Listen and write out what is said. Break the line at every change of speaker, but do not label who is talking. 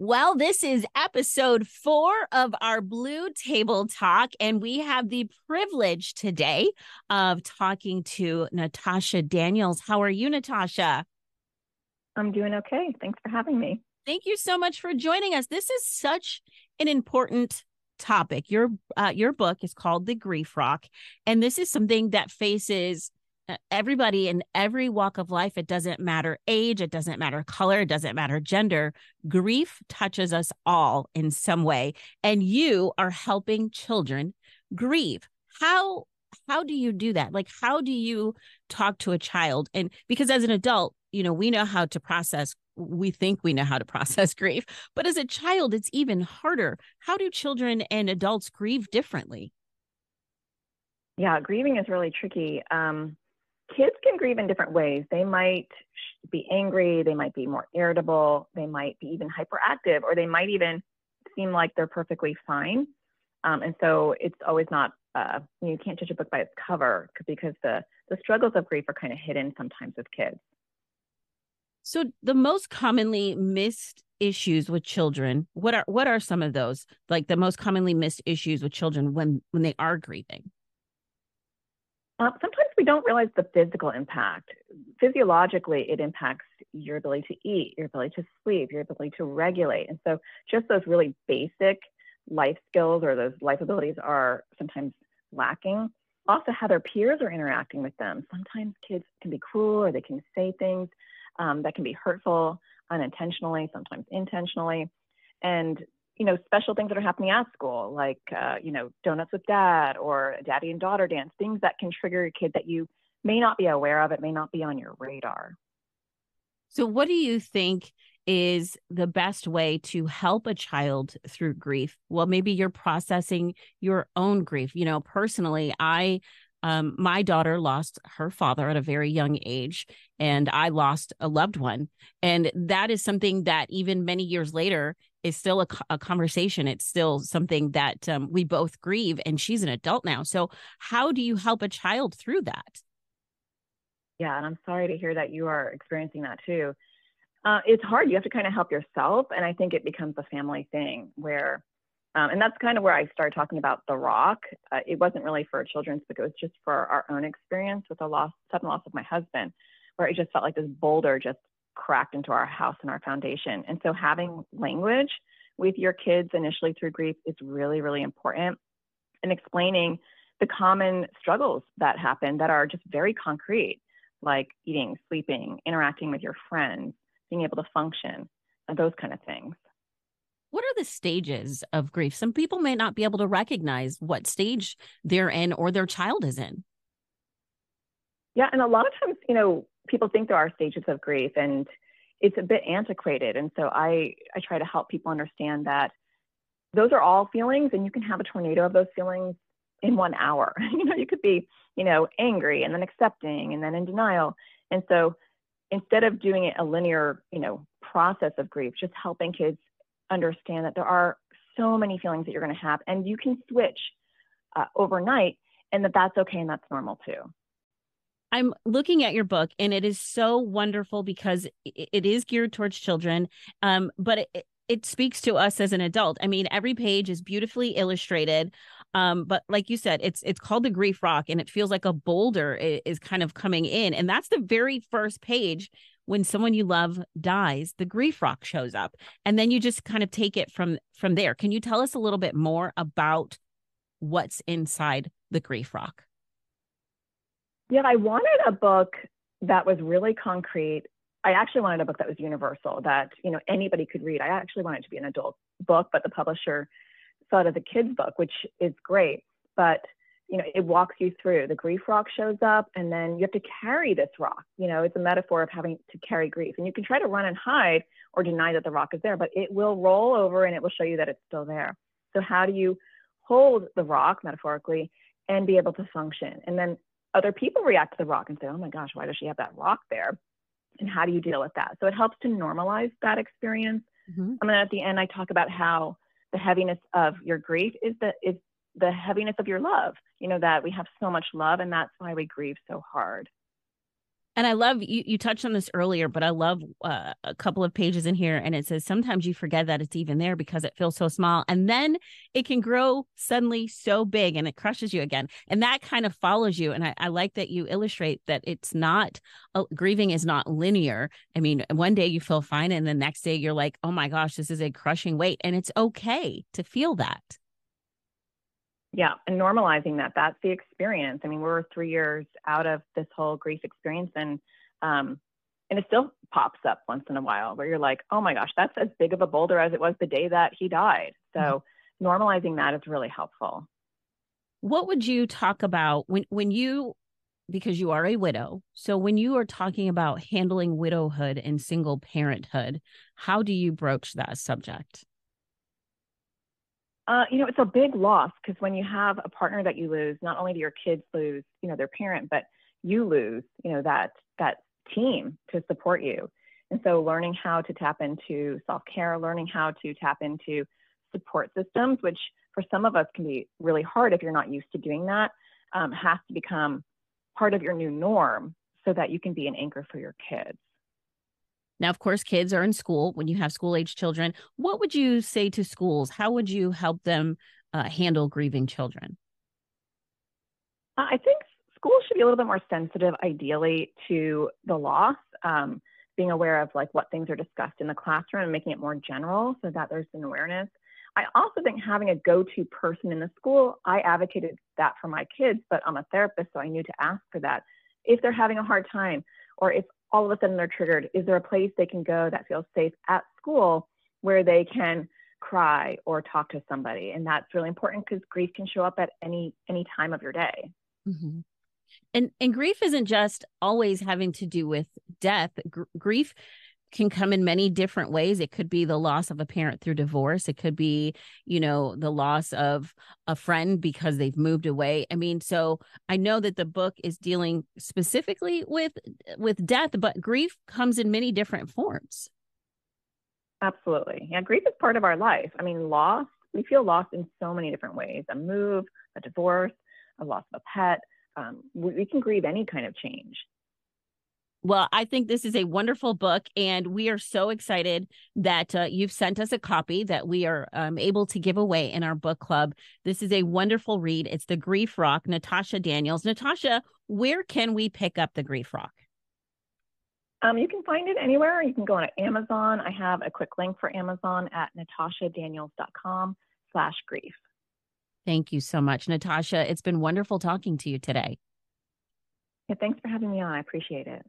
Well, this is episode four of our Blue Table Talk, and we have the privilege today of talking to Natasha Daniels. How are you, Natasha?
I'm doing okay. Thanks for having me.
Thank you so much for joining us. This is such an important topic. Your uh, your book is called The Grief Rock, and this is something that faces everybody in every walk of life it doesn't matter age it doesn't matter color it doesn't matter gender grief touches us all in some way and you are helping children grieve. How how do you do that? Like how do you talk to a child? And because as an adult you know we know how to process we think we know how to process grief but as a child it's even harder. How do children and adults grieve differently?
Yeah grieving is really tricky. Um kids can grieve in different ways. They might be angry, they might be more irritable, they might be even hyperactive, or they might even seem like they're perfectly fine. Um, and so it's always not, uh, you can't judge a book by its cover because the, the struggles of grief are kind of hidden sometimes with kids.
So the most commonly missed issues with children, what are what are some of those? Like the most commonly missed issues with children when when they are grieving?
Uh, sometimes don't realize the physical impact. Physiologically, it impacts your ability to eat, your ability to sleep, your ability to regulate. And so, just those really basic life skills or those life abilities are sometimes lacking. Also, how their peers are interacting with them. Sometimes kids can be cruel or they can say things um, that can be hurtful unintentionally, sometimes intentionally. And you know, special things that are happening at school, like, uh, you know, donuts with dad or daddy and daughter dance, things that can trigger a kid that you may not be aware of. It may not be on your radar.
So, what do you think is the best way to help a child through grief? Well, maybe you're processing your own grief. You know, personally, I um, my daughter lost her father at a very young age, and I lost a loved one. And that is something that even many years later is still a, a conversation. It's still something that um, we both grieve, and she's an adult now. So, how do you help a child through that?
Yeah, and I'm sorry to hear that you are experiencing that too. Uh, it's hard. You have to kind of help yourself, and I think it becomes a family thing where um, and that's kind of where I started talking about The Rock. Uh, it wasn't really for children's book, it was just for our own experience with the loss, sudden loss of my husband, where it just felt like this boulder just cracked into our house and our foundation. And so having language with your kids initially through grief is really, really important. And explaining the common struggles that happen that are just very concrete, like eating, sleeping, interacting with your friends, being able to function, those kind of things
what are the stages of grief? Some people may not be able to recognize what stage they're in or their child is in.
Yeah, and a lot of times, you know, people think there are stages of grief and it's a bit antiquated. And so I, I try to help people understand that those are all feelings and you can have a tornado of those feelings in one hour. you know, you could be, you know, angry and then accepting and then in denial. And so instead of doing it a linear, you know, process of grief, just helping kids understand that there are so many feelings that you're going to have, and you can switch uh, overnight, and that that's okay and that's normal too.
I'm looking at your book, and it is so wonderful because it is geared towards children, um, but it, it speaks to us as an adult. I mean, every page is beautifully illustrated. Um, but like you said, it's it's called the grief rock, and it feels like a boulder is kind of coming in, and that's the very first page when someone you love dies the grief rock shows up and then you just kind of take it from from there. Can you tell us a little bit more about what's inside the grief rock?
Yeah i wanted a book that was really concrete. I actually wanted a book that was universal that you know anybody could read. I actually wanted to be an adult book but the publisher thought of the kids book which is great but you know, it walks you through. The grief rock shows up, and then you have to carry this rock. You know, it's a metaphor of having to carry grief. And you can try to run and hide or deny that the rock is there, but it will roll over and it will show you that it's still there. So, how do you hold the rock metaphorically and be able to function? And then other people react to the rock and say, oh my gosh, why does she have that rock there? And how do you deal with that? So, it helps to normalize that experience. Mm-hmm. And then at the end, I talk about how the heaviness of your grief is the is the heaviness of your love you know that we have so much love and that's why we grieve so hard
And I love you. You touched on this earlier, but I love uh, a couple of pages in here, and it says sometimes you forget that it's even there because it feels so small, and then it can grow suddenly so big, and it crushes you again. And that kind of follows you. And I, I like that you illustrate that it's not uh, grieving is not linear. I mean, one day you feel fine, and the next day you're like, oh my gosh, this is a crushing weight, and it's okay to feel that.
Yeah, and normalizing that. That's the experience. I mean, we're three years out of this whole grief experience, and um, and it still pops up once in a while where you're like, oh my gosh, that's as big of a boulder as it was the day that he died. So mm-hmm. normalizing that is really helpful.
What would you talk about when when you because you are a widow. So when you are talking about handling widowhood and single parenthood, how do you broach that subject?
Uh, you know, it's a big loss because when you have a partner that you lose, not only do your kids lose, you know, their parent, but you lose, you know, that that team to support you. And so learning how to tap into self-care, learning how to tap into support systems, which for some of us can be really hard if you're not used to doing that, um, has to become part of your new norm so that you can be an anchor for your kids.
Now, of course, kids are in school when you have school age children. What would you say to schools? How would you help them uh, handle grieving children?
I think schools should be a little bit more sensitive, ideally, to the loss, um, being aware of like what things are discussed in the classroom and making it more general so that there's an awareness. I also think having a go-to person in the school, I advocated that for my kids, but I'm a therapist, so I knew to ask for that. If they're having a hard time, or if all of a sudden they're triggered, is there a place they can go that feels safe at school where they can cry or talk to somebody? And that's really important because grief can show up at any any time of your day.
Mm-hmm. And and grief isn't just always having to do with death. Gr- grief can come in many different ways. It could be the loss of a parent through divorce. It could be, you know, the loss of a friend because they've moved away. I mean, so I know that the book is dealing specifically with with death, but grief comes in many different forms.
Absolutely. Yeah, grief is part of our life. I mean, loss, we feel lost in so many different ways. A move, a divorce, a loss of a pet. Um, we, we can grieve any kind of change.
Well, I think this is a wonderful book, and we are so excited that uh, you've sent us a copy that we are um, able to give away in our book club. This is a wonderful read. It's The Grief Rock, Natasha Daniels. Natasha, where can we pick up The Grief Rock?
Um, you can find it anywhere. You can go on Amazon. I have a quick link for Amazon at natashadaniels.com slash grief.
Thank you so much, Natasha. It's been wonderful talking to you today.
Yeah, thanks for having me on. I appreciate it.